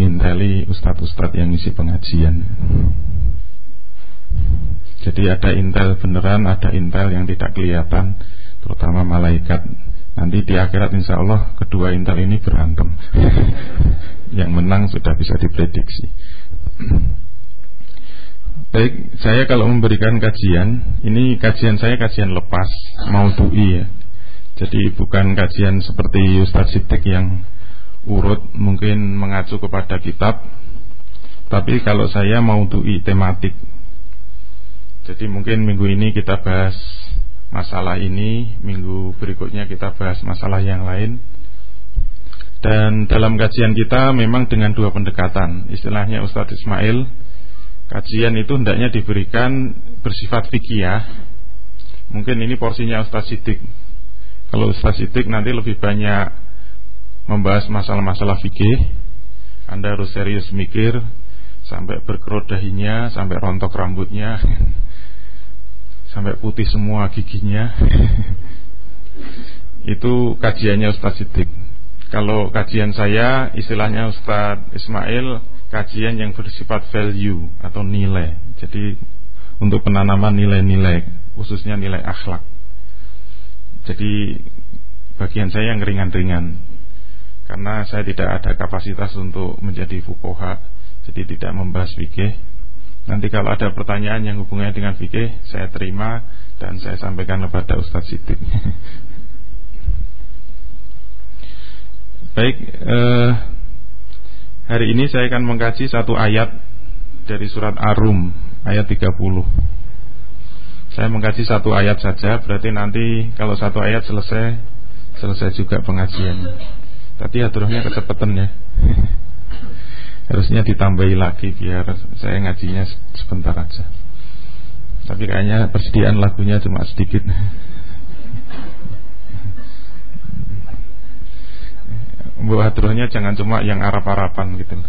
menginteli ustadz-ustadz yang isi pengajian. Jadi ada intel beneran, ada intel yang tidak kelihatan, terutama malaikat. Nanti di akhirat insya Allah kedua intel ini berantem. yang menang sudah bisa diprediksi. Baik, saya kalau memberikan kajian, ini kajian saya kajian lepas, mau dui ya. Jadi bukan kajian seperti Ustaz Siddiq yang urut mungkin mengacu kepada kitab, tapi kalau saya mau dui tematik. Jadi mungkin minggu ini kita bahas masalah ini, minggu berikutnya kita bahas masalah yang lain. Dan dalam kajian kita memang dengan dua pendekatan, istilahnya Ustadz Ismail kajian itu hendaknya diberikan bersifat fikih Mungkin ini porsinya Ustaz Sidik. Kalau Ustaz Sidik nanti lebih banyak membahas masalah-masalah fikih. Anda harus serius mikir sampai berkerut dahinya, sampai rontok rambutnya, sampai putih semua giginya. itu kajiannya Ustaz Sidik. Kalau kajian saya istilahnya Ustaz Ismail kajian yang bersifat value atau nilai. Jadi untuk penanaman nilai-nilai, khususnya nilai akhlak. Jadi bagian saya yang ringan-ringan. Karena saya tidak ada kapasitas untuk menjadi fukoha, jadi tidak membahas fikih. Nanti kalau ada pertanyaan yang hubungannya dengan fikih, saya terima dan saya sampaikan kepada Ustadz Sidik. Baik, eh, Hari ini saya akan mengkaji satu ayat dari surat Ar-Rum ayat 30. Saya mengkaji satu ayat saja, berarti nanti kalau satu ayat selesai selesai juga pengajian. Tapi aturannya kecepatan ya. Harusnya ditambahi lagi biar saya ngajinya sebentar aja. Tapi kayaknya persediaan lagunya cuma sedikit. Buah hadrohnya jangan cuma yang Arab-Araban gitu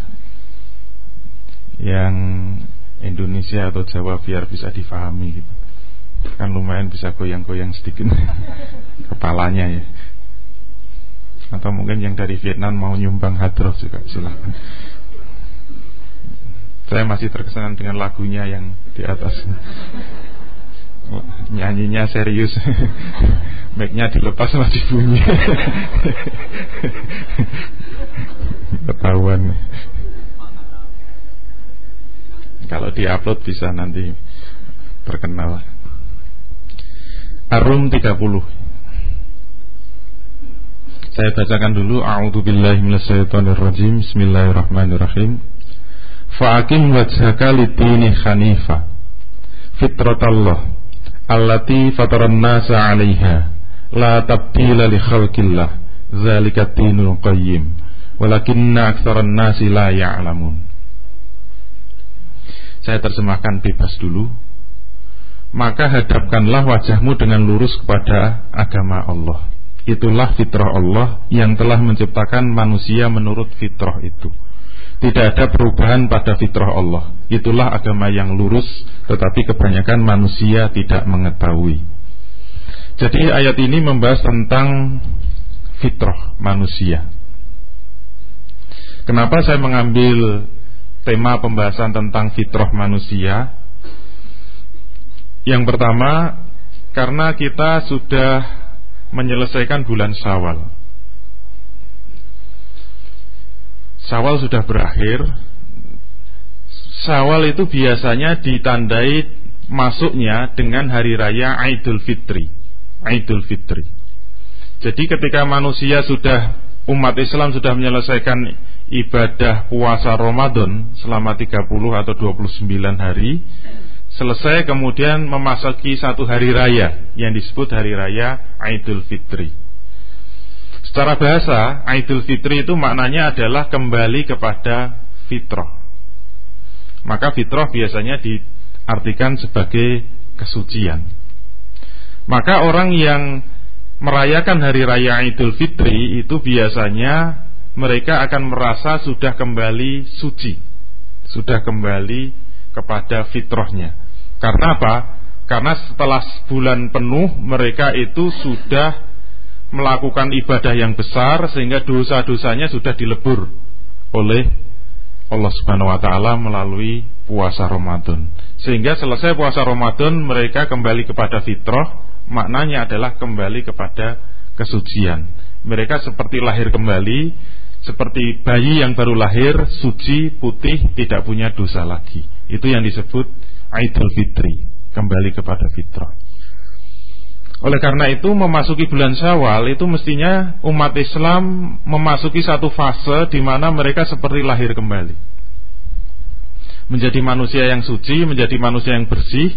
Yang Indonesia atau Jawa biar bisa difahami gitu Kan lumayan bisa goyang-goyang sedikit Kepalanya ya Atau mungkin yang dari Vietnam mau nyumbang hadroh juga silahkan Saya masih terkesan dengan lagunya yang di atas. Nyanyinya serius. Mic-nya dilepas masih bunyi. Ketahuan. Kalau diupload bisa nanti Terkenal. Arum 30 Saya bacakan dulu. A'udzubillahi minasyaitonirrajim Bismillahirrahmanirrahim. Fa'akim wajhaka litini khanifah Fitratallah allati fataran nasa 'alaiha la tabdila li khalqillah. Zalika dinul qayyim. Walakinna aktsaran nasi la ya'lamun. Saya terjemahkan bebas dulu. Maka hadapkanlah wajahmu dengan lurus kepada agama Allah itulah fitrah Allah yang telah menciptakan manusia menurut fitrah itu tidak ada perubahan pada fitrah Allah. Itulah agama yang lurus, tetapi kebanyakan manusia tidak mengetahui. Jadi ayat ini membahas tentang fitrah manusia. Kenapa saya mengambil tema pembahasan tentang fitrah manusia? Yang pertama, karena kita sudah menyelesaikan bulan Syawal. Sawal sudah berakhir. Sawal itu biasanya ditandai masuknya dengan hari raya Idul Fitri. Idul Fitri. Jadi ketika manusia sudah Umat Islam sudah menyelesaikan ibadah puasa Ramadan Selama 30 atau 29 hari Selesai kemudian memasuki satu hari raya Yang disebut hari raya Idul Fitri Secara bahasa, Idul Fitri itu maknanya adalah kembali kepada fitrah. Maka fitrah biasanya diartikan sebagai kesucian. Maka orang yang merayakan hari raya Idul Fitri itu biasanya mereka akan merasa sudah kembali suci, sudah kembali kepada fitrahnya. Karena apa? Karena setelah bulan penuh mereka itu sudah melakukan ibadah yang besar sehingga dosa-dosanya sudah dilebur oleh Allah Subhanahu wa taala melalui puasa Ramadan. Sehingga selesai puasa Ramadan mereka kembali kepada fitrah, maknanya adalah kembali kepada kesucian. Mereka seperti lahir kembali, seperti bayi yang baru lahir, suci, putih, tidak punya dosa lagi. Itu yang disebut Idul Fitri, kembali kepada fitrah. Oleh karena itu memasuki bulan Syawal itu mestinya umat Islam memasuki satu fase di mana mereka seperti lahir kembali. Menjadi manusia yang suci, menjadi manusia yang bersih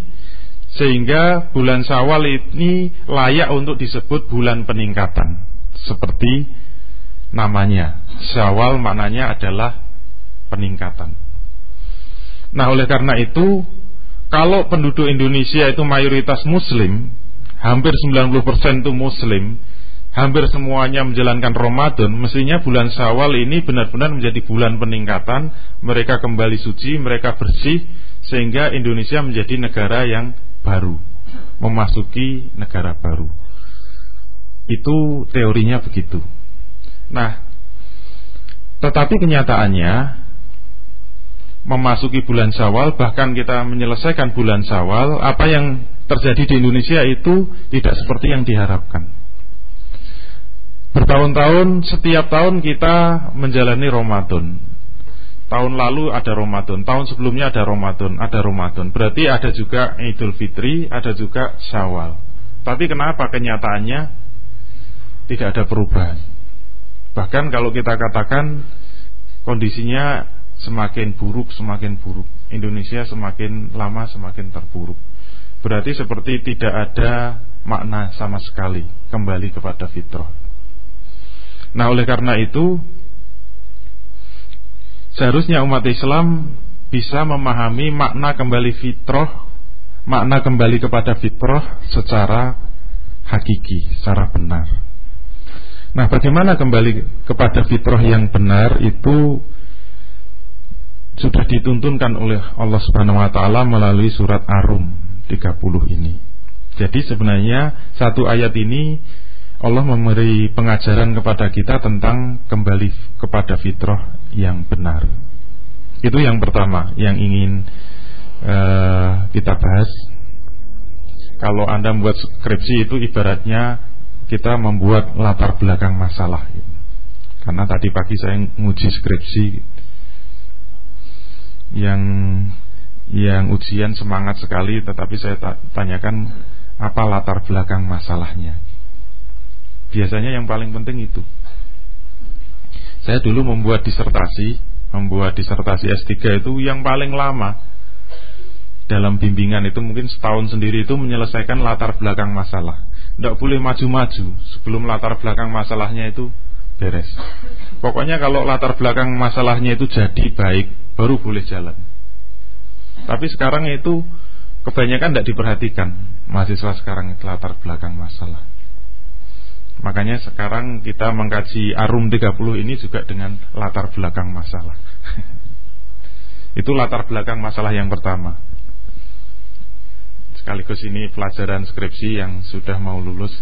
sehingga bulan Syawal ini layak untuk disebut bulan peningkatan. Seperti namanya. Syawal maknanya adalah peningkatan. Nah, oleh karena itu kalau penduduk Indonesia itu mayoritas muslim, hampir 90% itu muslim, hampir semuanya menjalankan Ramadan, mestinya bulan Syawal ini benar-benar menjadi bulan peningkatan, mereka kembali suci, mereka bersih sehingga Indonesia menjadi negara yang baru, memasuki negara baru. Itu teorinya begitu. Nah, tetapi kenyataannya memasuki bulan Syawal bahkan kita menyelesaikan bulan Syawal apa yang terjadi di Indonesia itu tidak seperti yang diharapkan. Bertahun-tahun setiap tahun kita menjalani Ramadan. Tahun lalu ada Ramadan, tahun sebelumnya ada Ramadan, ada Ramadan. Berarti ada juga Idul Fitri, ada juga Syawal. Tapi kenapa kenyataannya tidak ada perubahan? Bahkan kalau kita katakan kondisinya semakin buruk, semakin buruk. Indonesia semakin lama semakin terpuruk. Berarti seperti tidak ada makna sama sekali kembali kepada fitrah. Nah, oleh karena itu seharusnya umat Islam bisa memahami makna kembali fitrah, makna kembali kepada fitrah secara hakiki, secara benar. Nah, bagaimana kembali kepada fitrah yang benar itu sudah dituntunkan oleh Allah Subhanahu wa taala melalui surat Ar-Rum 30 ini. Jadi sebenarnya satu ayat ini Allah memberi pengajaran kepada kita tentang kembali kepada fitrah yang benar. Itu yang pertama yang ingin uh, kita bahas. Kalau Anda membuat skripsi itu ibaratnya kita membuat latar belakang masalah. Karena tadi pagi saya nguji skripsi yang yang ujian semangat sekali tetapi saya tanyakan apa latar belakang masalahnya. Biasanya yang paling penting itu. Saya dulu membuat disertasi, membuat disertasi S3 itu yang paling lama dalam bimbingan itu mungkin setahun sendiri itu menyelesaikan latar belakang masalah. Tidak boleh maju-maju sebelum latar belakang masalahnya itu beres. Pokoknya kalau latar belakang masalahnya itu jadi baik, baru boleh jalan. Tapi sekarang itu kebanyakan tidak diperhatikan mahasiswa sekarang latar belakang masalah. Makanya sekarang kita mengkaji Arum 30 ini juga dengan latar belakang masalah. itu latar belakang masalah yang pertama. Sekaligus ini pelajaran skripsi yang sudah mau lulus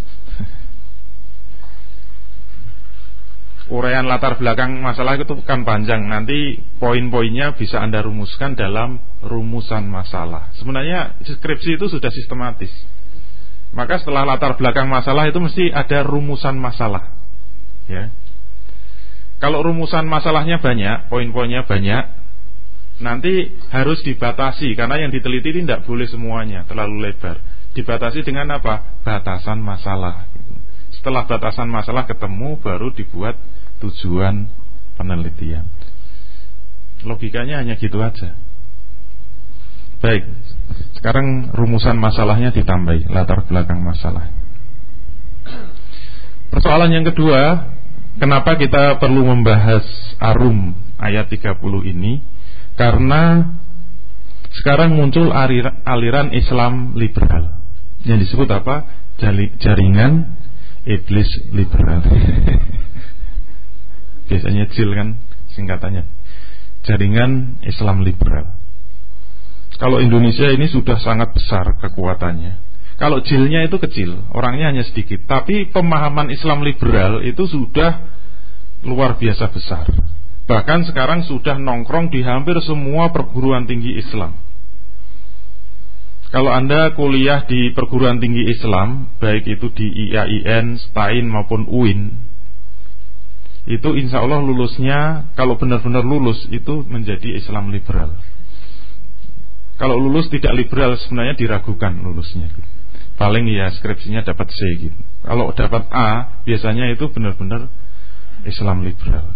uraian latar belakang masalah itu kan panjang. Nanti poin-poinnya bisa Anda rumuskan dalam rumusan masalah. Sebenarnya skripsi itu sudah sistematis. Maka setelah latar belakang masalah itu mesti ada rumusan masalah. Ya. Kalau rumusan masalahnya banyak, poin-poinnya banyak, nanti harus dibatasi karena yang diteliti tidak boleh semuanya terlalu lebar. Dibatasi dengan apa? Batasan masalah. Setelah batasan masalah ketemu baru dibuat tujuan penelitian. Logikanya hanya gitu aja. Baik, sekarang rumusan masalahnya ditambahi latar belakang masalah. Persoalan yang kedua, kenapa kita perlu membahas Arum ayat 30 ini? Karena sekarang muncul aliran Islam liberal yang disebut apa? Jaringan iblis liberal. biasanya JIL kan singkatannya. Jaringan Islam liberal. Kalau Indonesia ini sudah sangat besar kekuatannya. Kalau jilnya itu kecil orangnya hanya sedikit. Tapi pemahaman Islam liberal itu sudah luar biasa besar. Bahkan sekarang sudah nongkrong di hampir semua perguruan tinggi Islam. Kalau Anda kuliah di perguruan tinggi Islam, baik itu di IAIN, STAIN maupun UIN, itu insya Allah lulusnya, kalau benar-benar lulus, itu menjadi Islam liberal. Kalau lulus tidak liberal sebenarnya diragukan lulusnya. Paling ya skripsinya dapat C gitu. Kalau dapat A, biasanya itu benar-benar Islam liberal.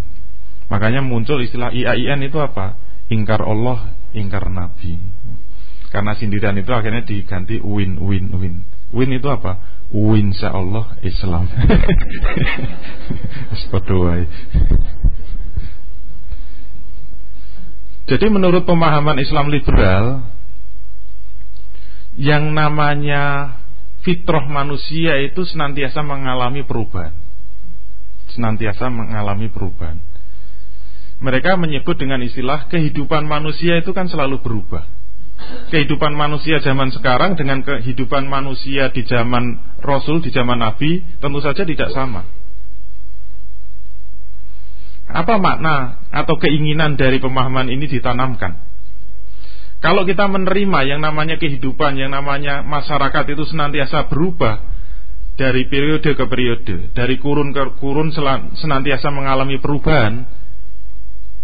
Makanya muncul istilah IAIN itu apa? Ingkar Allah, ingkar Nabi. Karena sindiran itu akhirnya diganti win win win. Win itu apa? Win Allah Islam. Jadi menurut pemahaman Islam liberal yang namanya fitrah manusia itu senantiasa mengalami perubahan. Senantiasa mengalami perubahan. Mereka menyebut dengan istilah kehidupan manusia itu kan selalu berubah kehidupan manusia zaman sekarang dengan kehidupan manusia di zaman Rasul, di zaman Nabi, tentu saja tidak sama. Apa makna atau keinginan dari pemahaman ini ditanamkan? Kalau kita menerima yang namanya kehidupan, yang namanya masyarakat itu senantiasa berubah dari periode ke periode, dari kurun ke kurun senantiasa mengalami perubahan,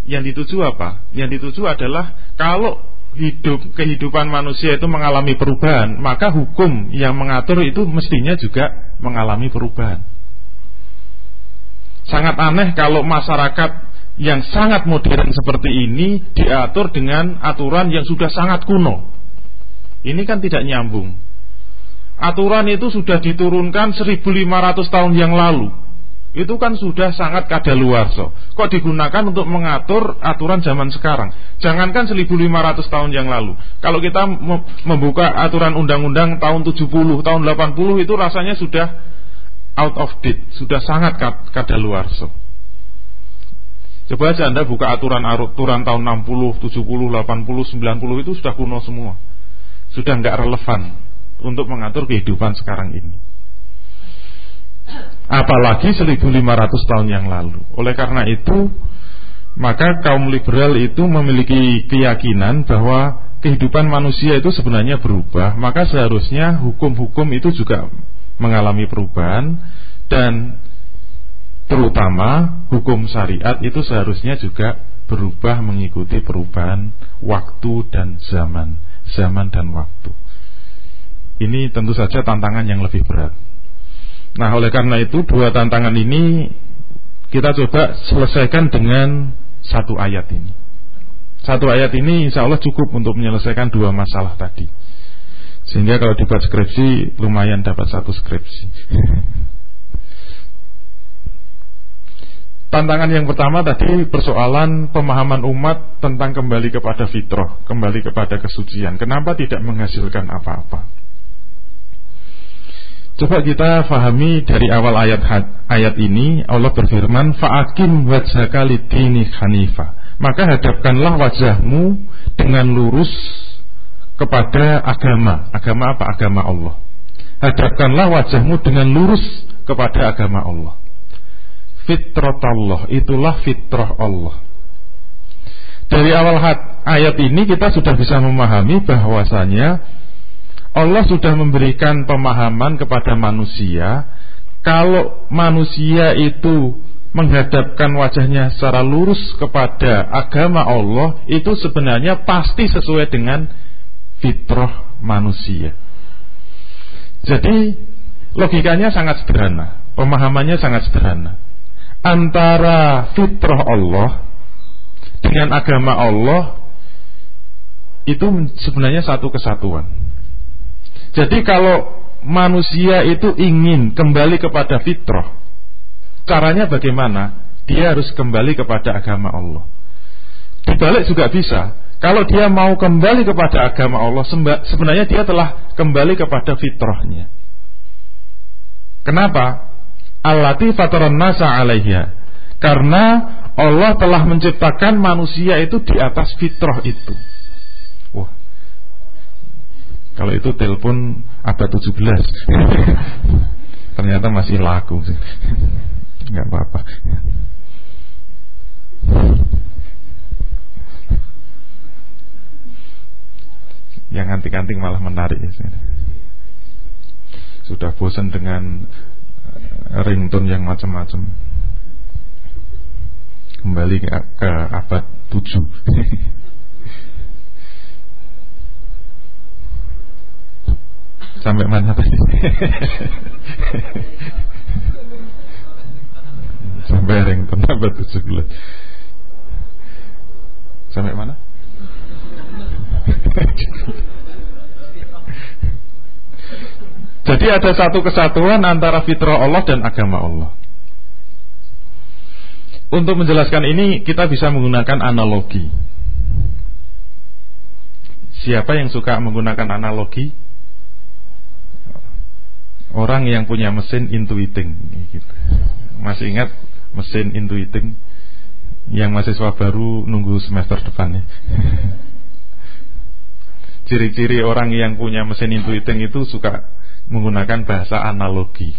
yang dituju apa? Yang dituju adalah kalau hidup kehidupan manusia itu mengalami perubahan, maka hukum yang mengatur itu mestinya juga mengalami perubahan. Sangat aneh kalau masyarakat yang sangat modern seperti ini diatur dengan aturan yang sudah sangat kuno. Ini kan tidak nyambung. Aturan itu sudah diturunkan 1500 tahun yang lalu itu kan sudah sangat kadaluarso. Kok digunakan untuk mengatur aturan zaman sekarang? Jangankan 1500 tahun yang lalu. Kalau kita membuka aturan undang-undang tahun 70, tahun 80 itu rasanya sudah out of date, sudah sangat kadaluarso. Coba aja Anda buka aturan-aturan tahun 60, 70, 80, 90 itu sudah kuno semua. Sudah nggak relevan untuk mengatur kehidupan sekarang ini apalagi 1500 tahun yang lalu. Oleh karena itu, maka kaum liberal itu memiliki keyakinan bahwa kehidupan manusia itu sebenarnya berubah, maka seharusnya hukum-hukum itu juga mengalami perubahan dan terutama hukum syariat itu seharusnya juga berubah mengikuti perubahan waktu dan zaman, zaman dan waktu. Ini tentu saja tantangan yang lebih berat. Nah oleh karena itu dua tantangan ini kita coba selesaikan dengan satu ayat ini. Satu ayat ini insya Allah cukup untuk menyelesaikan dua masalah tadi. Sehingga kalau dibuat skripsi lumayan dapat satu skripsi. Tantangan yang pertama tadi persoalan pemahaman umat tentang kembali kepada fitrah, kembali kepada kesucian. Kenapa tidak menghasilkan apa-apa? Coba kita fahami dari awal ayat ayat ini Allah berfirman fa'akim wajhaka lidini hanifah. Maka hadapkanlah wajahmu dengan lurus kepada agama. Agama apa? Agama Allah. Hadapkanlah wajahmu dengan lurus kepada agama Allah. Fitrat Allah, itulah fitrah Allah. Dari awal ayat ini kita sudah bisa memahami bahwasanya Allah sudah memberikan pemahaman kepada manusia kalau manusia itu menghadapkan wajahnya secara lurus kepada agama Allah itu sebenarnya pasti sesuai dengan fitrah manusia. Jadi logikanya sangat sederhana, pemahamannya sangat sederhana. Antara fitrah Allah dengan agama Allah itu sebenarnya satu kesatuan. Jadi kalau manusia itu ingin kembali kepada fitrah, caranya bagaimana? Dia harus kembali kepada agama Allah. Dibalik juga bisa. Kalau dia mau kembali kepada agama Allah, sebenarnya dia telah kembali kepada fitrahnya. Kenapa? Allati fataran nasa alaiha. Karena Allah telah menciptakan manusia itu di atas fitrah itu. Kalau itu telepon abad 17 Ternyata masih laku Gak apa-apa. Yang anting-anting malah menarik ya, Sudah bosan dengan eh, Ringtone yang macam-macam. Kembali ke, ke abad 7 Sampai mana tadi? Sampai ringtone abad 17. Sampai mana? Jadi ada satu kesatuan antara fitrah Allah dan agama Allah. Untuk menjelaskan ini kita bisa menggunakan analogi. Siapa yang suka menggunakan analogi? Orang yang punya mesin intuiting gitu. Masih ingat mesin intuiting yang mahasiswa baru nunggu semester depan ya. Ciri-ciri orang yang punya mesin intuiting itu suka menggunakan bahasa analogi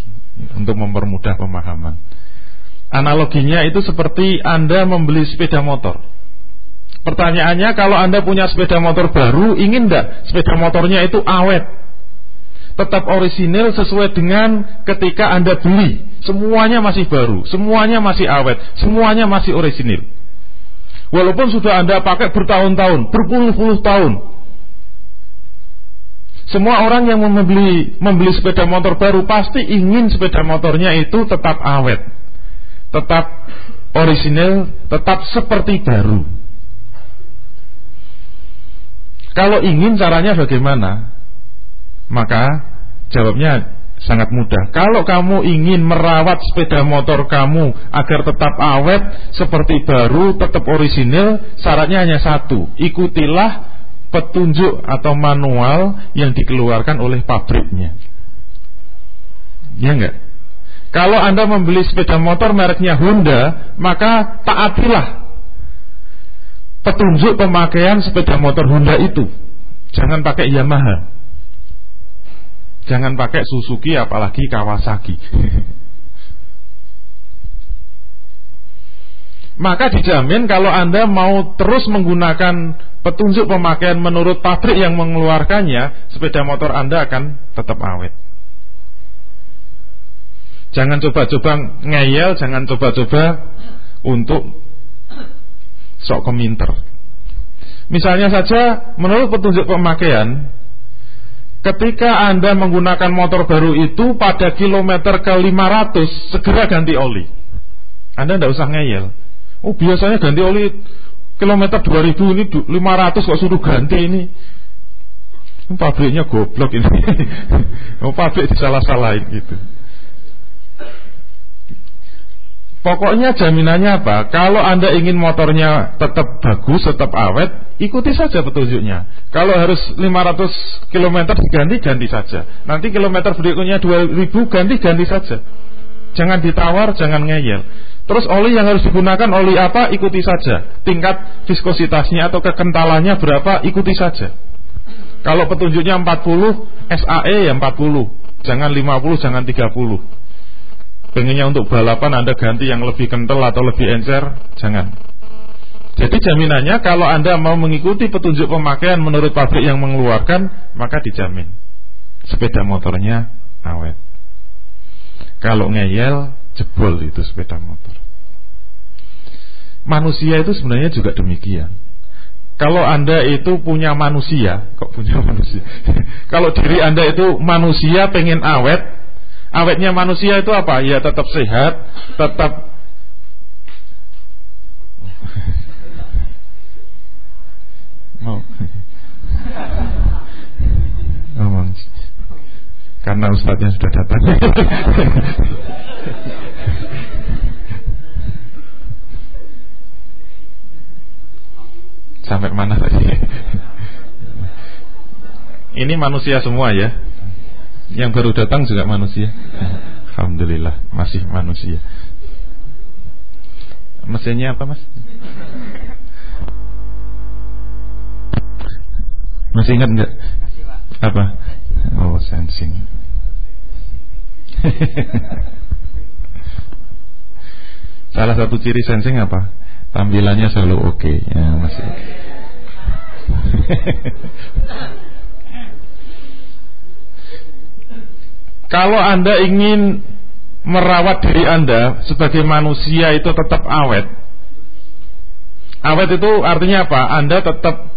untuk mempermudah pemahaman. Analoginya itu seperti Anda membeli sepeda motor. Pertanyaannya kalau Anda punya sepeda motor baru, ingin tidak sepeda motornya itu awet? Tetap orisinil sesuai dengan ketika Anda beli. Semuanya masih baru, semuanya masih awet, semuanya masih orisinil. Walaupun sudah Anda pakai bertahun-tahun, berpuluh-puluh tahun, semua orang yang membeli membeli sepeda motor baru pasti ingin sepeda motornya itu tetap awet, tetap orisinil, tetap seperti baru. Kalau ingin caranya bagaimana? Maka jawabnya sangat mudah. Kalau kamu ingin merawat sepeda motor kamu agar tetap awet, seperti baru, tetap orisinil, syaratnya hanya satu. Ikutilah petunjuk atau manual yang dikeluarkan oleh pabriknya. Ya enggak? Kalau Anda membeli sepeda motor mereknya Honda, maka taatilah petunjuk pemakaian sepeda motor Honda itu. Jangan pakai Yamaha. Jangan pakai Suzuki apalagi Kawasaki. Maka dijamin kalau Anda mau terus menggunakan petunjuk pemakaian menurut pabrik yang mengeluarkannya, sepeda motor Anda akan tetap awet. Jangan coba-coba ngeyel, jangan coba-coba untuk sok keminter. Misalnya saja, menurut petunjuk pemakaian, ketika Anda menggunakan motor baru itu pada kilometer ke 500, segera ganti oli. Anda tidak usah ngeyel. Oh biasanya ganti oli kilometer 2000 ini 500 kok suruh ganti ini pabriknya goblok ini oh, pabrik disalah-salahin gitu Pokoknya jaminannya apa? Kalau Anda ingin motornya tetap bagus, tetap awet, ikuti saja petunjuknya. Kalau harus 500 km diganti, ganti saja. Nanti kilometer berikutnya 2000 ganti, ganti saja. Jangan ditawar, jangan ngeyel. Terus oli yang harus digunakan oli apa? Ikuti saja. Tingkat viskositasnya atau kekentalannya berapa? Ikuti saja. Kalau petunjuknya 40, SAE ya 40. Jangan 50, jangan 30. Pengennya untuk balapan Anda ganti yang lebih kental atau lebih encer, jangan. Jadi jaminannya kalau Anda mau mengikuti petunjuk pemakaian menurut pabrik yang mengeluarkan, maka dijamin sepeda motornya awet. Kalau ngeyel, jebol itu sepeda motor. Manusia itu sebenarnya juga demikian. Kalau Anda itu punya manusia, kok punya manusia? Kalau diri Anda itu manusia pengen awet, awetnya manusia itu apa? Ya tetap sehat, tetap mau ngomong karena ustadznya sudah datang Sampai mana tadi? Ini manusia semua ya. Yang baru datang juga manusia. Alhamdulillah masih manusia. Mesinnya apa mas? Masih ingat nggak? Apa? Oh sensing. Salah satu ciri sensing apa? Tampilannya selalu oke okay. ya, masih okay. Kalau Anda ingin merawat diri Anda sebagai manusia itu tetap awet. Awet itu artinya apa? Anda tetap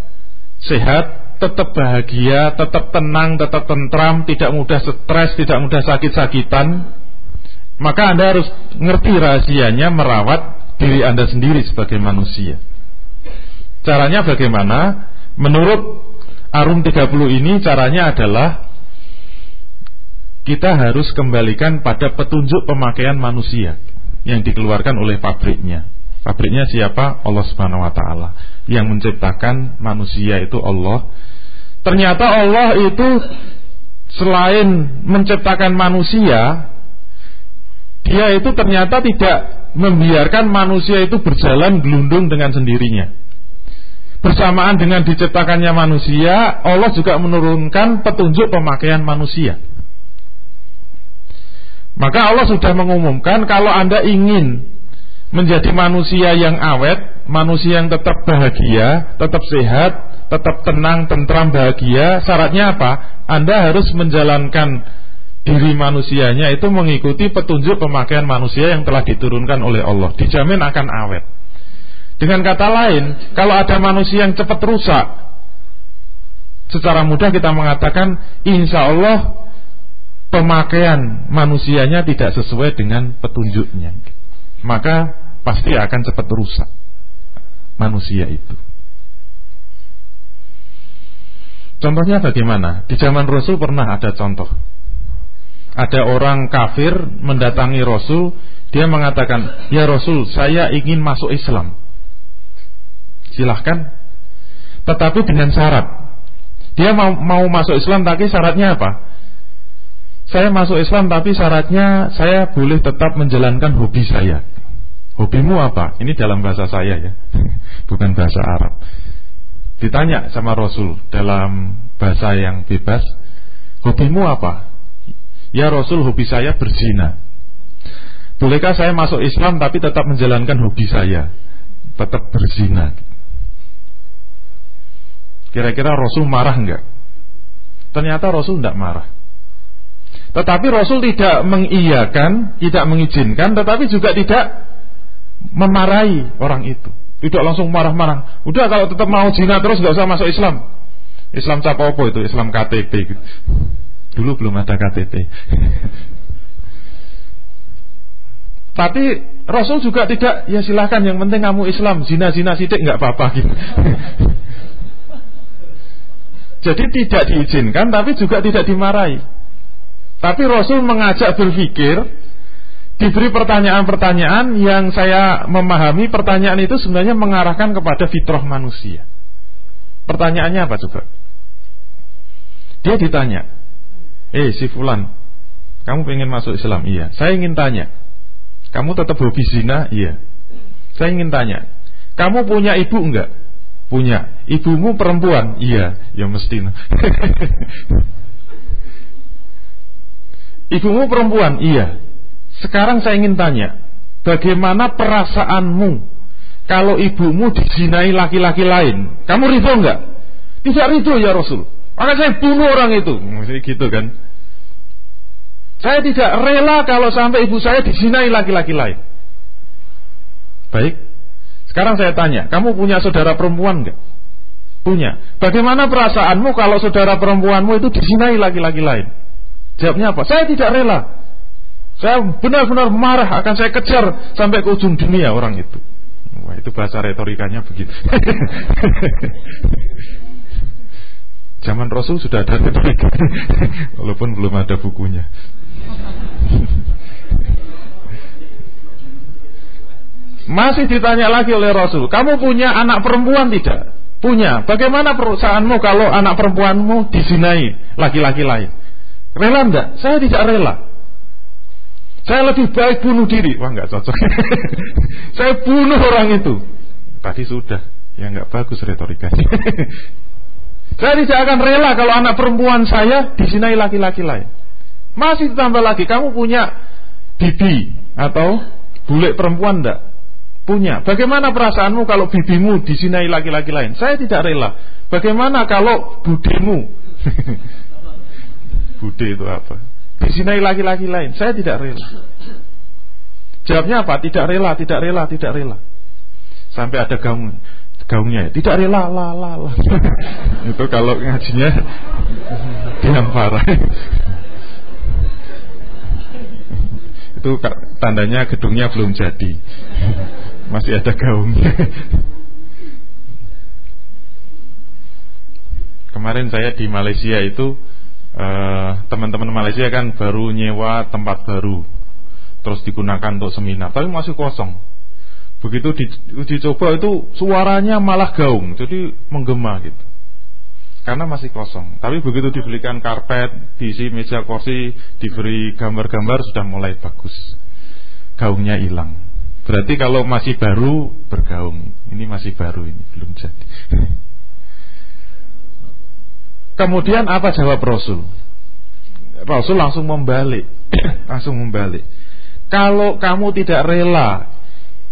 sehat, tetap bahagia, tetap tenang, tetap tentram, tidak mudah stres, tidak mudah sakit-sakitan. Maka Anda harus ngerti rahasianya merawat diri Anda sendiri sebagai manusia. Caranya bagaimana? Menurut Arum 30 ini caranya adalah kita harus kembalikan pada petunjuk pemakaian manusia yang dikeluarkan oleh pabriknya. Pabriknya siapa? Allah Subhanahu wa taala. Yang menciptakan manusia itu Allah. Ternyata Allah itu selain menciptakan manusia, dia itu ternyata tidak membiarkan manusia itu berjalan gelundung dengan sendirinya. Bersamaan dengan diciptakannya manusia, Allah juga menurunkan petunjuk pemakaian manusia. Maka Allah sudah mengumumkan kalau Anda ingin menjadi manusia yang awet, manusia yang tetap bahagia, tetap sehat, tetap tenang, tentram, bahagia, syaratnya apa? Anda harus menjalankan diri manusianya itu mengikuti petunjuk pemakaian manusia yang telah diturunkan oleh Allah. Dijamin akan awet. Dengan kata lain, kalau ada manusia yang cepat rusak, secara mudah kita mengatakan, insya Allah pemakaian manusianya tidak sesuai dengan petunjuknya. Maka pasti akan cepat rusak manusia itu. Contohnya bagaimana? Di zaman Rasul pernah ada contoh. Ada orang kafir mendatangi Rasul dia mengatakan ya Rasul saya ingin masuk Islam. Silahkan. Tetapi dengan syarat dia mau, mau masuk Islam tapi syaratnya apa saya masuk Islam tapi syaratnya saya boleh tetap menjalankan hobi saya. Hobimu apa? Ini dalam bahasa saya ya, bukan bahasa Arab. Ditanya sama Rasul dalam bahasa yang bebas, hobimu apa? Ya Rasul, hobi saya berzina. Bolehkah saya masuk Islam tapi tetap menjalankan hobi saya? Tetap berzina. Kira-kira Rasul marah enggak? Ternyata Rasul enggak marah. Tetapi Rasul tidak mengiyakan, tidak mengizinkan, tetapi juga tidak memarahi orang itu. Tidak langsung marah-marah. Udah kalau tetap mau zina terus nggak usah masuk Islam. Islam capopo itu, Islam KTP. Dulu belum ada KTP. Tapi Rasul juga tidak, ya silahkan yang penting kamu Islam, zina-zina sidik nggak apa-apa gitu. Jadi tidak diizinkan tapi juga tidak dimarahi. Tapi Rasul mengajak berpikir Diberi pertanyaan-pertanyaan yang saya memahami Pertanyaan itu sebenarnya mengarahkan kepada fitrah manusia Pertanyaannya apa coba? Dia ditanya Eh si Fulan Kamu pengen masuk Islam? Iya Saya ingin tanya Kamu tetap hobi zina? Iya Saya ingin tanya Kamu punya ibu enggak? Punya Ibumu perempuan? Iya Ya mesti Ibumu perempuan? Iya. Sekarang saya ingin tanya, bagaimana perasaanmu kalau ibumu dizinai laki-laki lain? Kamu ridho enggak? Tidak ridho ya Rasul. Maka saya bunuh orang itu. Maksudnya gitu kan. Saya tidak rela kalau sampai ibu saya dizinai laki-laki lain. Baik. Sekarang saya tanya, kamu punya saudara perempuan enggak? Punya. Bagaimana perasaanmu kalau saudara perempuanmu itu dizinai laki-laki lain? Jawabnya apa? Saya tidak rela. Saya benar-benar marah akan saya kejar sampai ke ujung dunia orang itu. Wah, itu bahasa retorikanya begitu. Zaman Rasul sudah ada retorika. Walaupun belum ada bukunya. Masih ditanya lagi oleh Rasul, kamu punya anak perempuan tidak? Punya. Bagaimana perusahaanmu kalau anak perempuanmu dizinai laki-laki lain? Rela enggak? Saya tidak rela. Saya lebih baik bunuh diri. Wah enggak cocok. saya bunuh orang itu. Tadi sudah. Ya enggak bagus retorikanya. saya tidak akan rela kalau anak perempuan saya disinai laki-laki lain. Masih ditambah lagi, kamu punya bibi atau bule perempuan enggak? Punya. Bagaimana perasaanmu kalau bibimu disinai laki-laki lain? Saya tidak rela. Bagaimana kalau budimu Bude itu apa? dizinai laki-laki lain. Saya tidak rela. Jawabnya apa? Tidak rela, tidak rela, tidak rela. Sampai ada gaung gaungnya ya. Tidak rela, la la la. Itu kalau ngajinya diam parah. Itu tandanya gedungnya belum jadi. Masih ada gaungnya. Kemarin saya di Malaysia itu teman-teman Malaysia kan baru nyewa tempat baru terus digunakan untuk seminar tapi masih kosong. Begitu di, dicoba itu suaranya malah gaung jadi menggema gitu. Karena masih kosong. Tapi begitu dibelikan karpet diisi meja kursi diberi gambar-gambar sudah mulai bagus. Gaungnya hilang. Berarti kalau masih baru bergaung. Ini masih baru ini belum jadi Kemudian apa jawab Rasul? Rasul langsung membalik, langsung membalik. Kalau kamu tidak rela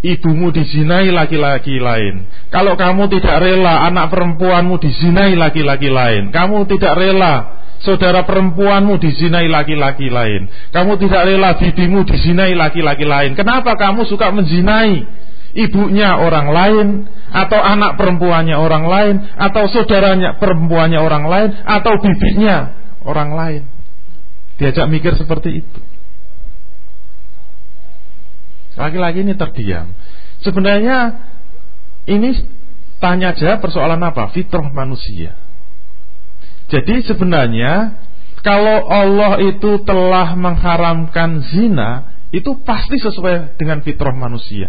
ibumu dizinai laki-laki lain, kalau kamu tidak rela anak perempuanmu dizinai laki-laki lain, kamu tidak rela saudara perempuanmu dizinai laki-laki lain, kamu tidak rela bibimu dizinai laki-laki lain. Kenapa kamu suka menzinai? Ibunya orang lain atau anak perempuannya orang lain atau saudaranya perempuannya orang lain atau bibinya orang lain. Diajak mikir seperti itu. Laki-laki ini terdiam. Sebenarnya ini tanya aja persoalan apa? Fitrah manusia. Jadi sebenarnya kalau Allah itu telah mengharamkan zina, itu pasti sesuai dengan fitrah manusia.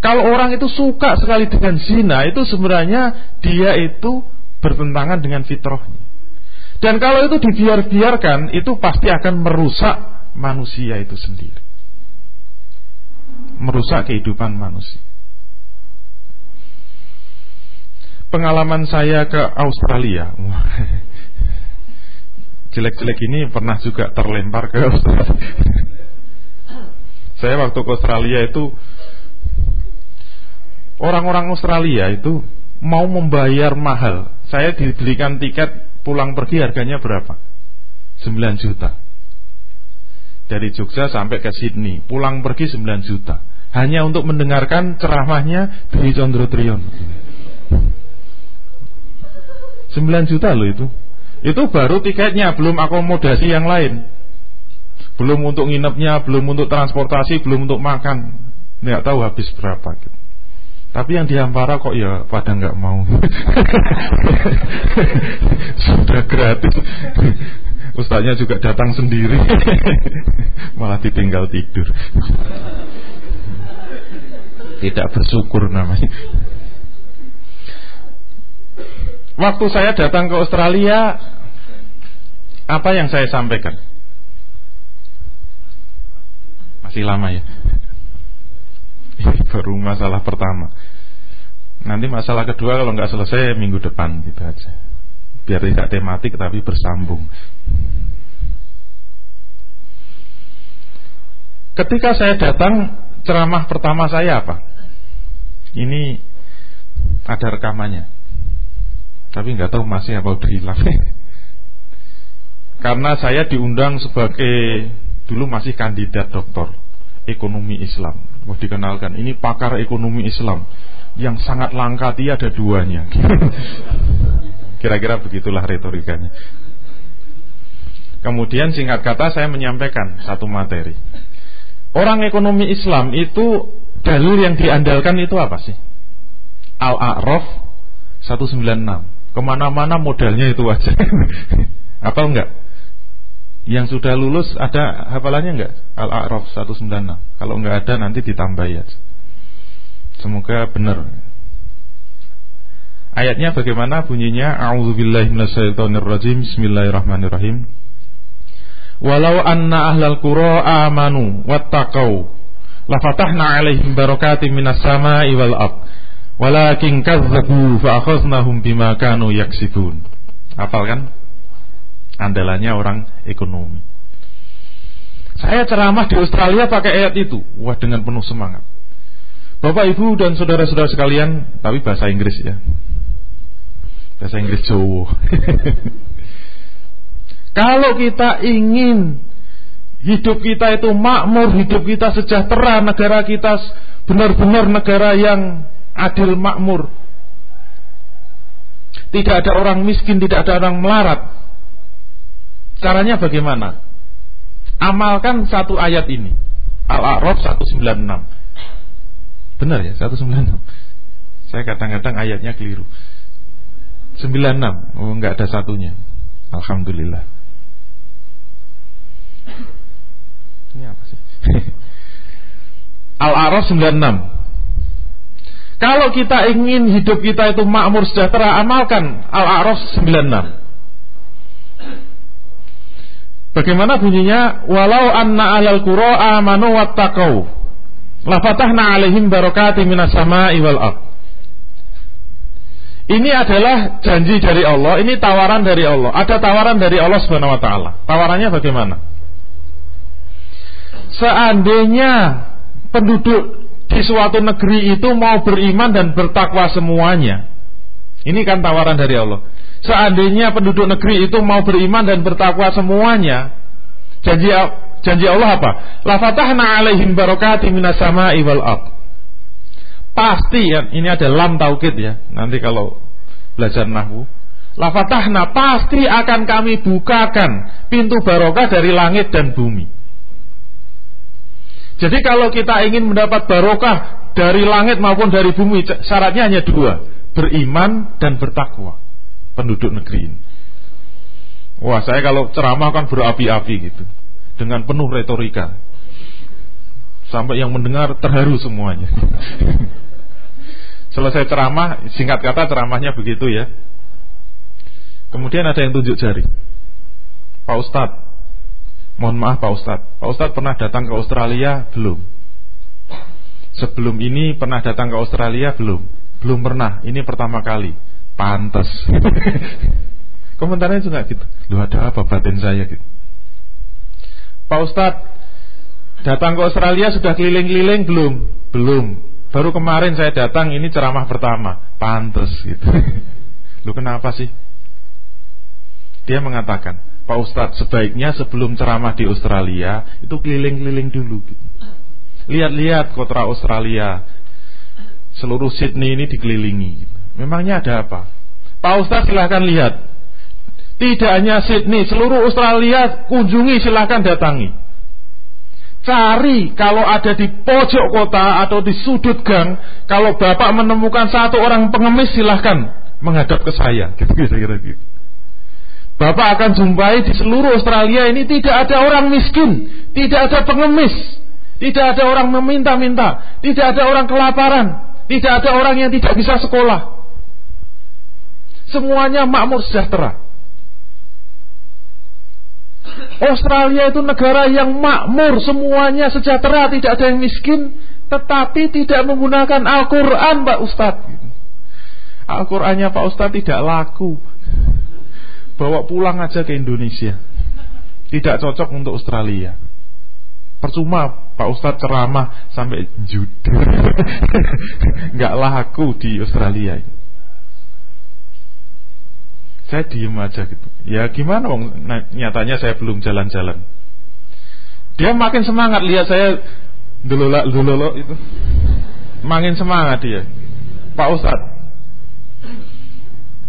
Kalau orang itu suka sekali dengan zina, itu sebenarnya dia itu bertentangan dengan fitrahnya. Dan kalau itu dibiar-biarkan, itu pasti akan merusak manusia itu sendiri. Merusak kehidupan manusia. Pengalaman saya ke Australia. Jelek-jelek ini pernah juga terlempar ke Australia. Saya waktu ke Australia itu Orang-orang Australia itu mau membayar mahal. Saya dibelikan tiket pulang pergi harganya berapa? 9 juta. Dari Jogja sampai ke Sydney, pulang pergi 9 juta. Hanya untuk mendengarkan ceramahnya Dwi Condro Triyon. 9 juta loh itu. Itu baru tiketnya, belum akomodasi yang lain. Belum untuk nginepnya, belum untuk transportasi, belum untuk makan. Nggak tahu habis berapa gitu. Tapi yang diampara kok ya pada nggak mau. Sudah gratis. Ustaznya juga datang sendiri. Malah ditinggal tidur. Tidak bersyukur namanya. Waktu saya datang ke Australia, apa yang saya sampaikan? Masih lama ya. Ini baru masalah pertama. Nanti masalah kedua kalau nggak selesai minggu depan gitu aja. Biar tidak tematik tapi bersambung. Ketika saya datang ceramah pertama saya apa? Ini ada rekamannya. Tapi nggak tahu masih apa udah hilang. Karena saya diundang sebagai dulu masih kandidat doktor ekonomi Islam. Wah dikenalkan, ini pakar ekonomi Islam yang sangat langka dia ada duanya. Kira-kira begitulah retorikanya. Kemudian singkat kata saya menyampaikan satu materi. Orang ekonomi Islam itu dalil yang diandalkan itu apa sih? Al-A'raf 196. Ke mana-mana modalnya itu aja. apa enggak? Yang sudah lulus ada hafalannya enggak? Al-A'raf 196. Kalau enggak ada nanti ditambah ya. Semoga benar. Ayatnya bagaimana bunyinya? A'udzubillahi minasyaitonirrajim. Bismillahirrahmanirrahim. Walau anna ahlal qura amanu wattaqau lafatahna 'alaihim barakatim minas sama'i wal ard. Walakin kazzabu fa akhadnahum bima kanu yaksibun. Hafal kan? Andalannya orang ekonomi. Saya ceramah di Australia pakai ayat itu. Wah dengan penuh semangat. Bapak Ibu dan saudara-saudara sekalian, tapi bahasa Inggris ya. Bahasa Inggris Jawa. Kalau kita ingin hidup kita itu makmur, hidup kita sejahtera, negara kita benar-benar negara yang adil makmur. Tidak ada orang miskin, tidak ada orang melarat. Caranya bagaimana? Amalkan satu ayat ini. Al-A'raf 196. Benar ya, 196. Saya kadang-kadang ayatnya keliru. 96. Oh, enggak ada satunya. Alhamdulillah. Ini apa sih? Al-A'raf 96. Kalau kita ingin hidup kita itu makmur sejahtera, amalkan Al-A'raf 96. Bagaimana bunyinya? Walau anna alal qura amanu wattaqau la fatahna alaihim barakati minas sama'i. Ini adalah janji dari Allah, ini tawaran dari Allah. Ada tawaran dari Allah Subhanahu wa taala. Tawarannya bagaimana? Seandainya penduduk di suatu negeri itu mau beriman dan bertakwa semuanya. Ini kan tawaran dari Allah. Seandainya penduduk negeri itu mau beriman dan bertakwa semuanya, janji janji Allah apa? La fatahna alaihim barakati minas sama'i wal ard. Pasti ya, ini ada lam taukid ya. Nanti kalau belajar nahwu, la fatahna pasti akan kami bukakan pintu barokah dari langit dan bumi. Jadi kalau kita ingin mendapat barokah dari langit maupun dari bumi, syaratnya hanya dua, beriman dan bertakwa penduduk negeri ini. Wah, saya kalau ceramah kan berapi-api gitu, dengan penuh retorika, sampai yang mendengar terharu semuanya. Selesai ceramah, singkat kata ceramahnya begitu ya. Kemudian ada yang tunjuk jari. Pak Ustadz, Mohon maaf Pak Ustadz Pak Ustadz pernah datang ke Australia? Belum Sebelum ini pernah datang ke Australia? Belum Belum pernah, ini pertama kali Pantes Komentarnya juga gitu Lu ada apa batin saya gitu Pak Ustadz Datang ke Australia sudah keliling-keliling? Belum? Belum. Baru kemarin saya datang ini ceramah pertama. Pantes gitu. Lu kenapa sih? Dia mengatakan Pak Ustadz sebaiknya sebelum ceramah di Australia itu keliling-keliling dulu. Lihat-lihat kota Australia. Seluruh Sydney ini dikelilingi. Memangnya ada apa? Pak Ustadz silahkan lihat tidak hanya Sydney seluruh Australia kunjungi silahkan datangi cari kalau ada di pojok kota atau di sudut gang kalau bapak menemukan satu orang pengemis silahkan menghadap ke saya gitu kira-kira gitu Bapak akan jumpai di seluruh Australia ini tidak ada orang miskin, tidak ada pengemis, tidak ada orang meminta-minta, tidak ada orang kelaparan, tidak ada orang yang tidak bisa sekolah. Semuanya makmur sejahtera. Australia itu negara yang makmur, semuanya sejahtera, tidak ada yang miskin, tetapi tidak menggunakan Al-Quran Pak Ustadz. Al-Qurannya Pak Ustadz tidak laku bawa pulang aja ke Indonesia. Tidak cocok untuk Australia. Percuma Pak Ustadz ceramah sampai jude. Nggak laku di Australia. Saya diem aja gitu. Ya gimana wong nyatanya saya belum jalan-jalan. Dia makin semangat lihat saya dulolak dulolok itu. Makin semangat dia. Pak Ustadz.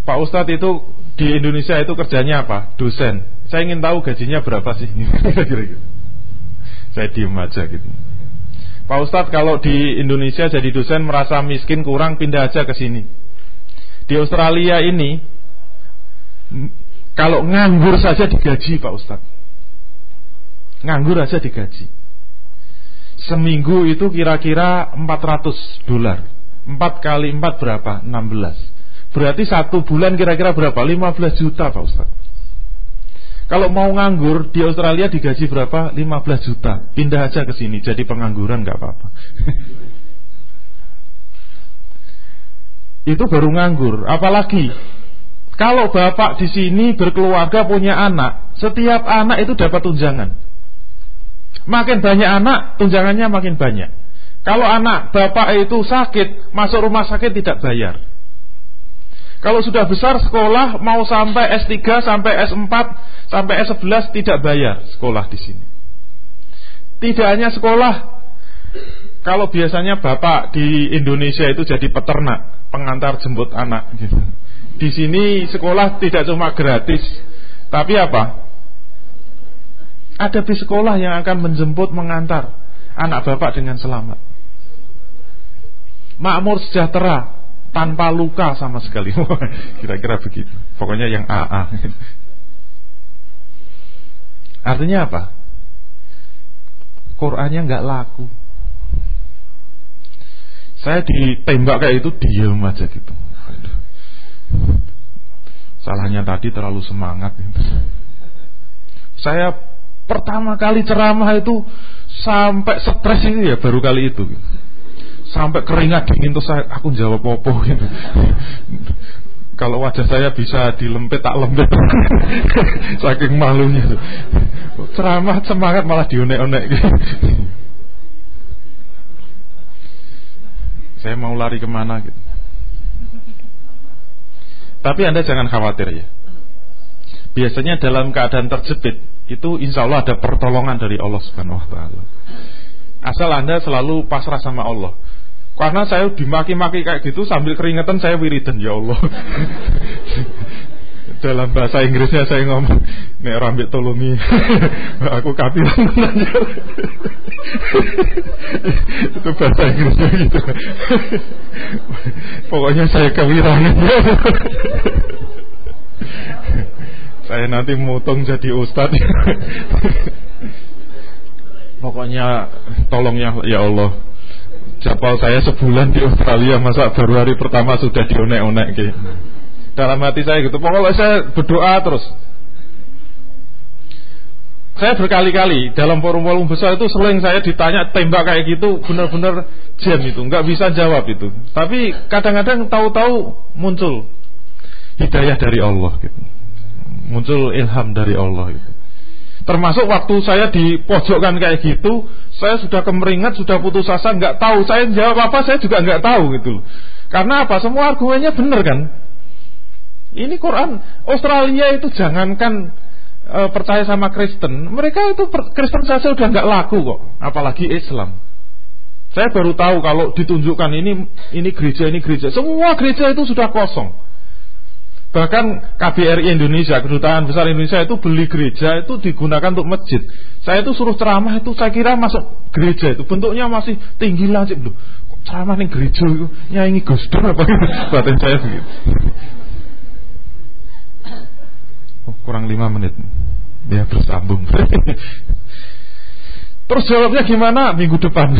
Pak Ustadz itu di Indonesia itu kerjanya apa? Dosen. Saya ingin tahu gajinya berapa sih? Saya diem aja gitu. Pak Ustadz kalau di Indonesia jadi dosen merasa miskin kurang pindah aja ke sini. Di Australia ini kalau nganggur saja digaji Pak Ustadz. Nganggur aja digaji. Seminggu itu kira-kira 400 dolar. 4 kali 4 berapa? 16. Berarti satu bulan kira-kira berapa? 15 juta Pak Ustaz Kalau mau nganggur di Australia digaji berapa? 15 juta Pindah aja ke sini jadi pengangguran nggak apa-apa Itu baru nganggur Apalagi Kalau bapak di sini berkeluarga punya anak Setiap anak itu dapat tunjangan Makin banyak anak Tunjangannya makin banyak Kalau anak bapak itu sakit Masuk rumah sakit tidak bayar kalau sudah besar sekolah mau sampai S3 sampai S4 sampai S11 tidak bayar sekolah di sini. Tidak hanya sekolah. Kalau biasanya bapak di Indonesia itu jadi peternak, pengantar jemput anak. Gitu. Di sini sekolah tidak cuma gratis, tapi apa? Ada di sekolah yang akan menjemput mengantar anak bapak dengan selamat. Makmur sejahtera tanpa luka sama sekali. Kira-kira begitu. Pokoknya yang AA. Artinya apa? Qurannya nggak laku. Saya ditembak kayak itu diam aja gitu. Salahnya tadi terlalu semangat. Saya pertama kali ceramah itu sampai stres ini ya baru kali itu. Sampai keringat dingin terus saya, aku jawab popo gitu. Kalau wajah saya bisa dilempet tak lempet Saking malunya Ceramah semangat malah dionek-onek Saya mau lari ke mana gitu Tapi anda jangan khawatir ya. Biasanya dalam keadaan terjepit Itu insya Allah ada pertolongan dari Allah subhanahu wa ta'ala. Asal anda selalu pasrah sama Allah. Karena saya dimaki-maki kayak gitu sambil keringetan saya wiridan ya Allah. Dalam bahasa Inggrisnya saya ngomong Nek rambut tolongi Aku kapiran Itu bahasa Inggrisnya gitu. Pokoknya saya kewirangan Saya nanti mutung jadi ustadz. Pokoknya tolongnya ya Allah. Jadwal saya sebulan di Australia masa baru hari pertama sudah dionek-onek gitu. Dalam hati saya gitu. Pokoknya saya berdoa terus. Saya berkali-kali dalam forum-forum besar itu sering saya ditanya tembak kayak gitu benar-benar jam itu nggak bisa jawab itu. Tapi kadang-kadang tahu-tahu muncul hidayah dari Allah gitu. Muncul ilham dari Allah gitu. Termasuk waktu saya di pojokan kayak gitu, saya sudah kemeringat, sudah putus asa, nggak tahu. Saya jawab apa, saya juga nggak tahu gitu. Karena apa? Semua argumennya benar kan? Ini Quran Australia itu jangankan e, percaya sama Kristen, mereka itu Kristen saja sudah nggak laku kok, apalagi Islam. Saya baru tahu kalau ditunjukkan ini ini gereja ini gereja, semua gereja itu sudah kosong. Bahkan KBRI Indonesia, Kedutaan Besar Indonesia itu beli gereja itu digunakan untuk masjid. Saya itu suruh ceramah itu saya kira masuk gereja itu bentuknya masih tinggi lancip loh. Ceramah nih gereja itu nyanyi Gus Dur apa batin saya begitu. Oh, kurang lima menit. Ya bersambung. Terus jawabnya gimana minggu depan?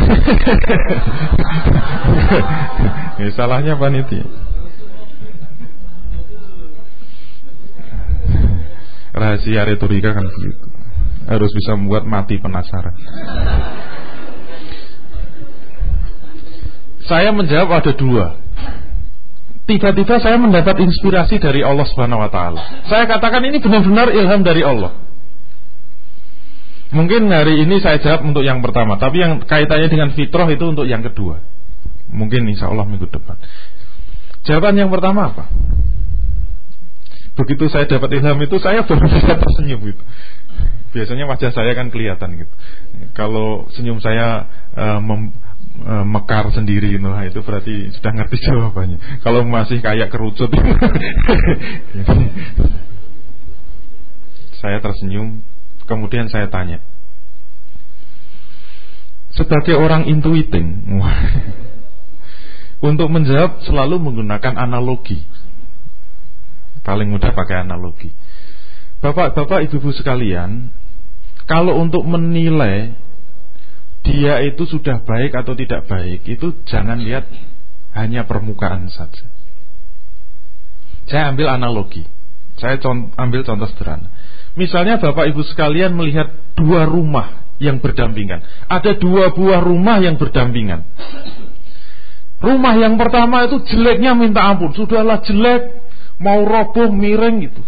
ya, salahnya panitia. Rahasia retorika kan begitu. Harus bisa membuat mati penasaran. Saya menjawab ada dua. Tiba-tiba saya mendapat inspirasi dari Allah Subhanahu wa taala. Saya katakan ini benar-benar ilham dari Allah. Mungkin hari ini saya jawab untuk yang pertama, tapi yang kaitannya dengan fitrah itu untuk yang kedua. Mungkin insya Allah minggu depan. Jawaban yang pertama apa? Begitu saya dapat ilham itu saya baru bisa tersenyum gitu. Biasanya wajah saya kan kelihatan gitu. Kalau senyum saya mem, uh, mekar sendiri nah itu berarti sudah ngerti jawabannya. Kalau masih kayak kerucut saya tersenyum, kemudian saya tanya. Sebagai orang intuiting, untuk menjawab selalu menggunakan analogi. Paling mudah pakai analogi. Bapak-bapak, ibu-ibu sekalian, kalau untuk menilai dia itu sudah baik atau tidak baik, itu jangan lihat hanya permukaan saja. Saya ambil analogi. Saya ambil contoh sederhana. Misalnya Bapak Ibu sekalian melihat dua rumah yang berdampingan. Ada dua buah rumah yang berdampingan. Rumah yang pertama itu jeleknya minta ampun. Sudahlah jelek, mau roboh miring gitu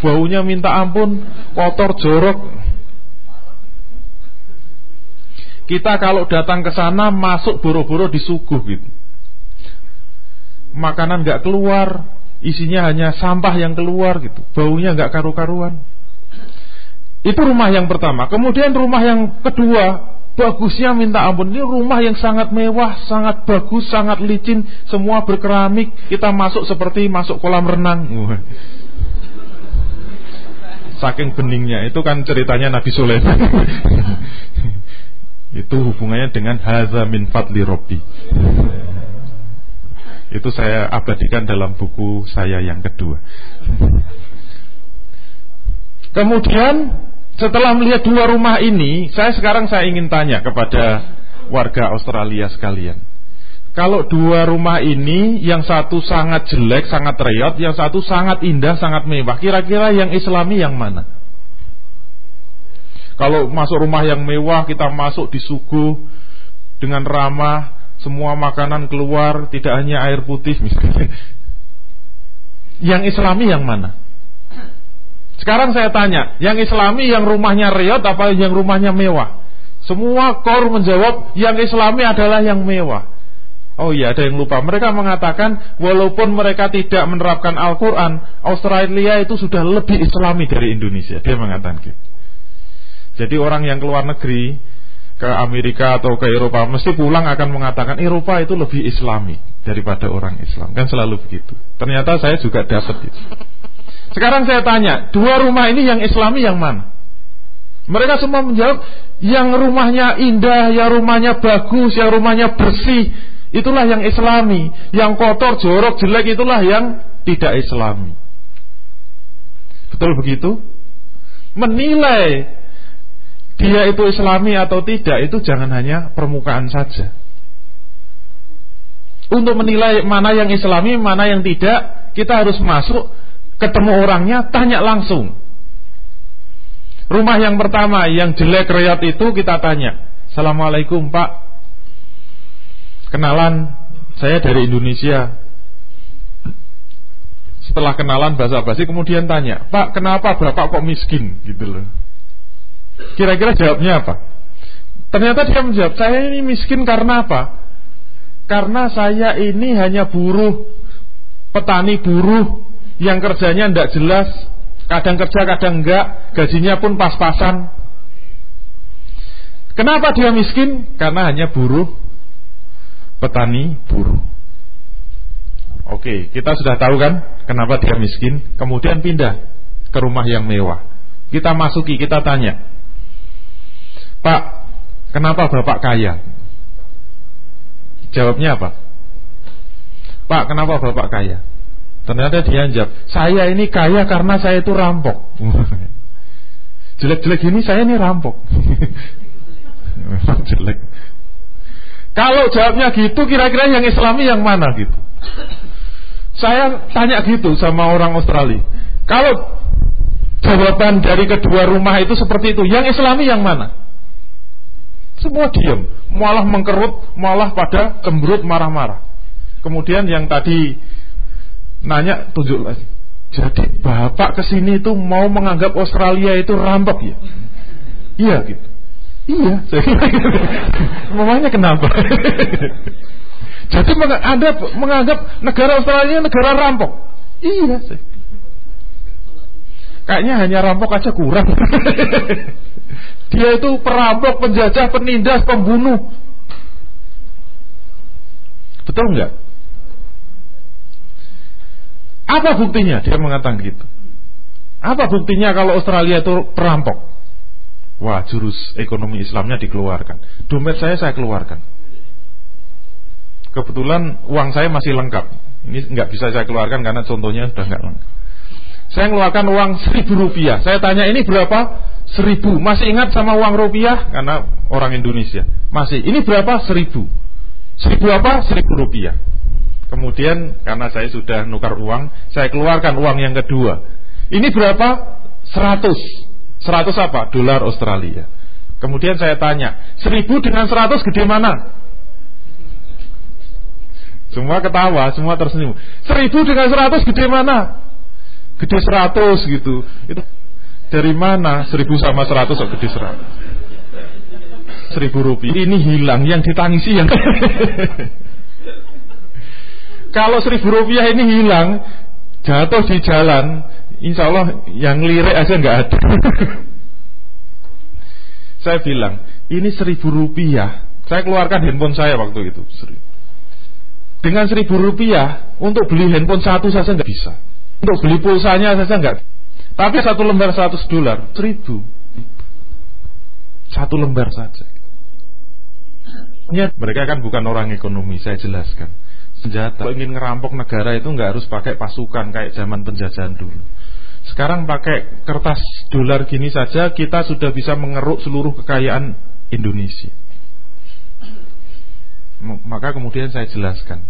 baunya minta ampun kotor jorok kita kalau datang ke sana masuk boro-boro disuguh gitu makanan nggak keluar isinya hanya sampah yang keluar gitu baunya nggak karu-karuan itu rumah yang pertama kemudian rumah yang kedua bagusnya minta ampun. Ini rumah yang sangat mewah, sangat bagus, sangat licin, semua berkeramik. Kita masuk seperti masuk kolam renang. Saking beningnya, itu kan ceritanya Nabi Sulaiman. itu hubungannya dengan haza min fadli robbi. Itu saya abadikan dalam buku saya yang kedua. Kemudian setelah melihat dua rumah ini, saya sekarang saya ingin tanya kepada warga Australia sekalian. Kalau dua rumah ini, yang satu sangat jelek, sangat reot, yang satu sangat indah, sangat mewah, kira-kira yang islami yang mana? Kalau masuk rumah yang mewah, kita masuk di suku dengan ramah, semua makanan keluar, tidak hanya air putih misalnya. Yang islami yang mana? Sekarang saya tanya, yang islami yang rumahnya riot apa yang rumahnya mewah? Semua kor menjawab yang islami adalah yang mewah. Oh iya, ada yang lupa. Mereka mengatakan walaupun mereka tidak menerapkan Al-Quran, Australia itu sudah lebih islami dari Indonesia. Dia mengatakan gitu. Jadi orang yang keluar negeri ke Amerika atau ke Eropa mesti pulang akan mengatakan Eropa itu lebih islami daripada orang Islam. Kan selalu begitu. Ternyata saya juga dapat itu. Sekarang saya tanya, dua rumah ini yang islami yang mana? Mereka semua menjawab, yang rumahnya indah, yang rumahnya bagus, yang rumahnya bersih, itulah yang islami. Yang kotor, jorok, jelek, itulah yang tidak islami. Betul begitu? Menilai dia itu islami atau tidak, itu jangan hanya permukaan saja. Untuk menilai mana yang islami, mana yang tidak, kita harus masuk ketemu orangnya tanya langsung. Rumah yang pertama yang jelek reot itu kita tanya, Assalamualaikum Pak, kenalan saya dari Indonesia. Setelah kenalan bahasa basi kemudian tanya, Pak kenapa bapak kok miskin gitu loh. Kira-kira jawabnya apa? Ternyata dia menjawab, saya ini miskin karena apa? Karena saya ini hanya buruh, petani buruh yang kerjanya tidak jelas, kadang kerja kadang enggak, gajinya pun pas-pasan. Kenapa dia miskin? Karena hanya buruh, petani, buruh. Oke, kita sudah tahu kan kenapa dia miskin. Kemudian pindah ke rumah yang mewah. Kita masuki, kita tanya, Pak, kenapa bapak kaya? Jawabnya apa? Pak, kenapa bapak kaya? Ternyata dia jawab, saya ini kaya karena saya itu rampok. Jelek-jelek ini saya ini rampok. Memang jelek. Kalau jawabnya gitu, kira-kira yang Islami yang mana gitu? Saya tanya gitu sama orang Australia. Kalau jawaban dari kedua rumah itu seperti itu, yang Islami yang mana? Semua diam, malah mengkerut, malah pada cemberut marah-marah. Kemudian yang tadi nanya tunjuk lagi. Jadi bapak ke sini itu mau menganggap Australia itu rampok ya? Iya gitu. Iya, Memangnya kenapa? Jadi Anda menganggap negara Australia negara rampok? Iya. Sih. Kayaknya hanya rampok aja kurang. Dia itu perampok, penjajah, penindas, pembunuh. Betul nggak? Apa buktinya? Dia mengatakan gitu. Apa buktinya kalau Australia itu perampok? Wah, jurus ekonomi Islamnya dikeluarkan. Dompet saya saya keluarkan. Kebetulan uang saya masih lengkap. Ini nggak bisa saya keluarkan karena contohnya sudah nggak lengkap. Saya keluarkan uang seribu rupiah. Saya tanya ini berapa? Seribu. Masih ingat sama uang rupiah? Karena orang Indonesia. Masih. Ini berapa? Seribu. Seribu apa? Seribu rupiah. Kemudian karena saya sudah nukar uang, saya keluarkan uang yang kedua. Ini berapa? 100. 100 apa? Dolar Australia. Kemudian saya tanya, 1000 dengan 100 gede mana? Semua ketawa, semua tersenyum. 1000 dengan 100 gede mana? Gede 100 gitu. Itu dari mana? 1000 sama 100 kok gede 100. 1000 rupiah. Ini hilang yang ditangisi yang Kalau seribu rupiah ini hilang, jatuh di jalan, insya Allah yang lirik aja nggak ada. Saya bilang, ini seribu rupiah. Saya keluarkan handphone saya waktu itu. Dengan seribu rupiah untuk beli handphone satu saja nggak bisa. Untuk beli pulsanya saja nggak. Tapi satu lembar seratus dolar, seribu. Satu lembar saja. Mereka kan bukan orang ekonomi, saya jelaskan. Senjata. Kalau ingin ngerampok negara itu nggak harus pakai pasukan kayak zaman penjajahan dulu. Sekarang pakai kertas dolar gini saja kita sudah bisa mengeruk seluruh kekayaan Indonesia. Maka kemudian saya jelaskan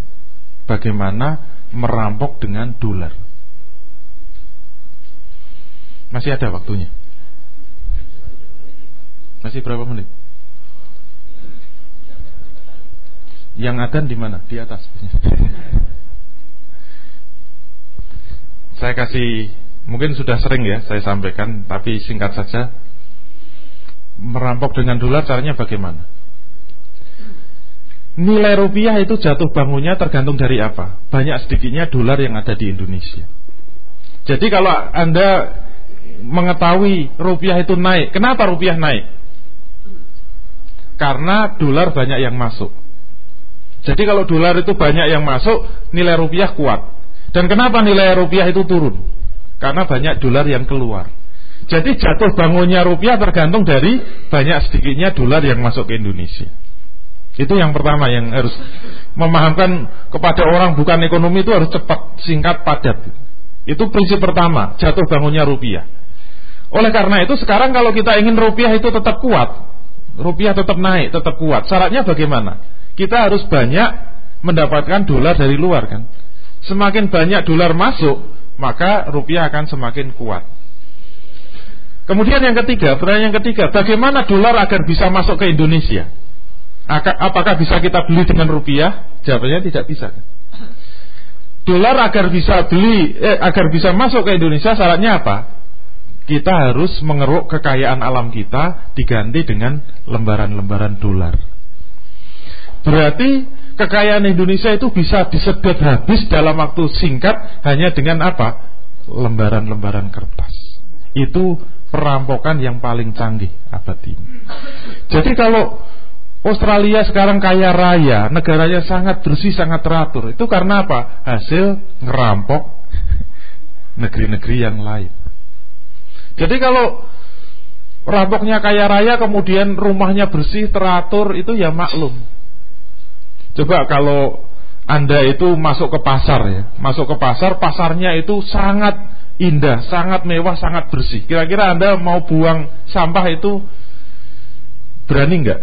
bagaimana merampok dengan dolar. Masih ada waktunya. Masih berapa menit? Yang adan di mana? Di atas. saya kasih mungkin sudah sering ya saya sampaikan, tapi singkat saja. Merampok dengan dolar caranya bagaimana? Nilai rupiah itu jatuh bangunnya tergantung dari apa? Banyak sedikitnya dolar yang ada di Indonesia. Jadi kalau Anda mengetahui rupiah itu naik, kenapa rupiah naik? Karena dolar banyak yang masuk. Jadi kalau dolar itu banyak yang masuk, nilai rupiah kuat. Dan kenapa nilai rupiah itu turun? Karena banyak dolar yang keluar. Jadi jatuh bangunnya rupiah tergantung dari banyak sedikitnya dolar yang masuk ke Indonesia. Itu yang pertama yang harus memahamkan kepada orang bukan ekonomi itu harus cepat, singkat, padat. Itu prinsip pertama, jatuh bangunnya rupiah. Oleh karena itu sekarang kalau kita ingin rupiah itu tetap kuat, rupiah tetap naik, tetap kuat. Syaratnya bagaimana? kita harus banyak mendapatkan dolar dari luar kan. Semakin banyak dolar masuk, maka rupiah akan semakin kuat. Kemudian yang ketiga, pertanyaan yang ketiga, bagaimana dolar agar bisa masuk ke Indonesia? Apakah bisa kita beli dengan rupiah? Jawabannya tidak bisa. Dolar agar bisa beli, eh, agar bisa masuk ke Indonesia, syaratnya apa? Kita harus mengeruk kekayaan alam kita diganti dengan lembaran-lembaran dolar. Berarti kekayaan Indonesia itu bisa disedot habis dalam waktu singkat hanya dengan apa? Lembaran-lembaran kertas. Itu perampokan yang paling canggih abad ini. Jadi kalau Australia sekarang kaya raya, negaranya sangat bersih, sangat teratur. Itu karena apa? Hasil ngerampok negeri-negeri yang lain. Jadi kalau rampoknya kaya raya, kemudian rumahnya bersih, teratur, itu ya maklum. Coba kalau Anda itu masuk ke pasar ya, masuk ke pasar, pasarnya itu sangat indah, sangat mewah, sangat bersih. Kira-kira Anda mau buang sampah itu berani nggak?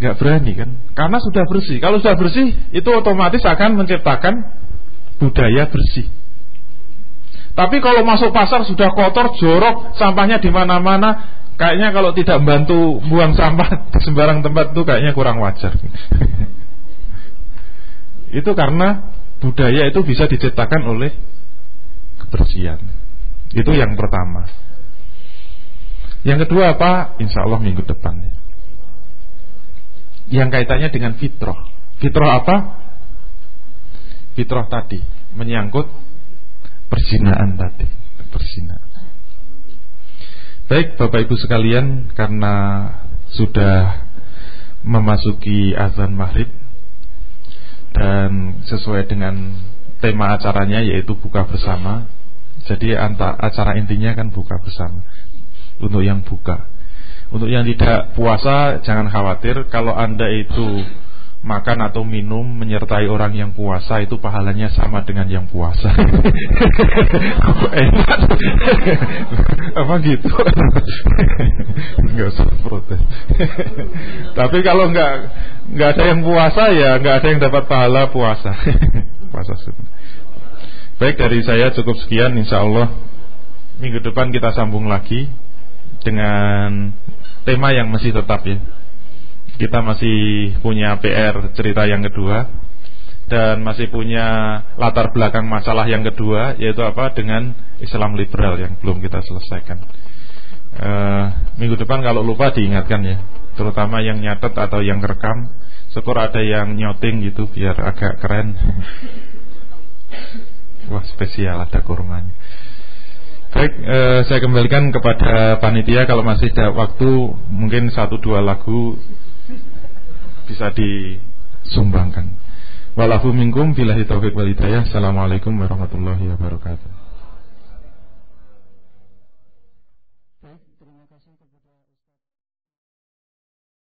Nggak berani kan? Karena sudah bersih. Kalau sudah bersih, itu otomatis akan menciptakan budaya bersih. Tapi kalau masuk pasar sudah kotor, jorok, sampahnya di mana-mana, kayaknya kalau tidak membantu buang sampah di sembarang tempat itu kayaknya kurang wajar. Itu karena budaya itu bisa diciptakan oleh kebersihan. Itu yang pertama. Yang kedua apa? Insya Allah minggu depan. Yang kaitannya dengan fitrah. Fitrah apa? Fitrah tadi menyangkut persinaan tadi, persinaan. Baik Bapak Ibu sekalian, karena sudah memasuki azan maghrib dan sesuai dengan tema acaranya yaitu buka bersama. Jadi acara intinya kan buka bersama untuk yang buka. Untuk yang tidak puasa jangan khawatir kalau Anda itu makan atau minum menyertai orang yang puasa itu pahalanya sama dengan yang puasa. Enak. Apa gitu? Enggak usah protes. Tapi kalau enggak enggak ada yang puasa ya enggak ada yang dapat pahala puasa. puasa Baik dari saya cukup sekian insya Allah minggu depan kita sambung lagi dengan tema yang masih tetap ya kita masih punya PR cerita yang kedua dan masih punya latar belakang masalah yang kedua yaitu apa dengan Islam liberal yang belum kita selesaikan. E, minggu depan kalau lupa diingatkan ya, terutama yang nyatet atau yang rekam, syukur ada yang nyoting gitu biar agak keren. Wah spesial ada kurungannya. Baik, eh, saya kembalikan kepada panitia kalau masih ada waktu mungkin satu dua lagu bisa disumbangkan. Walahu minkum billahi taufiq wal hidayah. Assalamualaikum warahmatullahi wabarakatuh.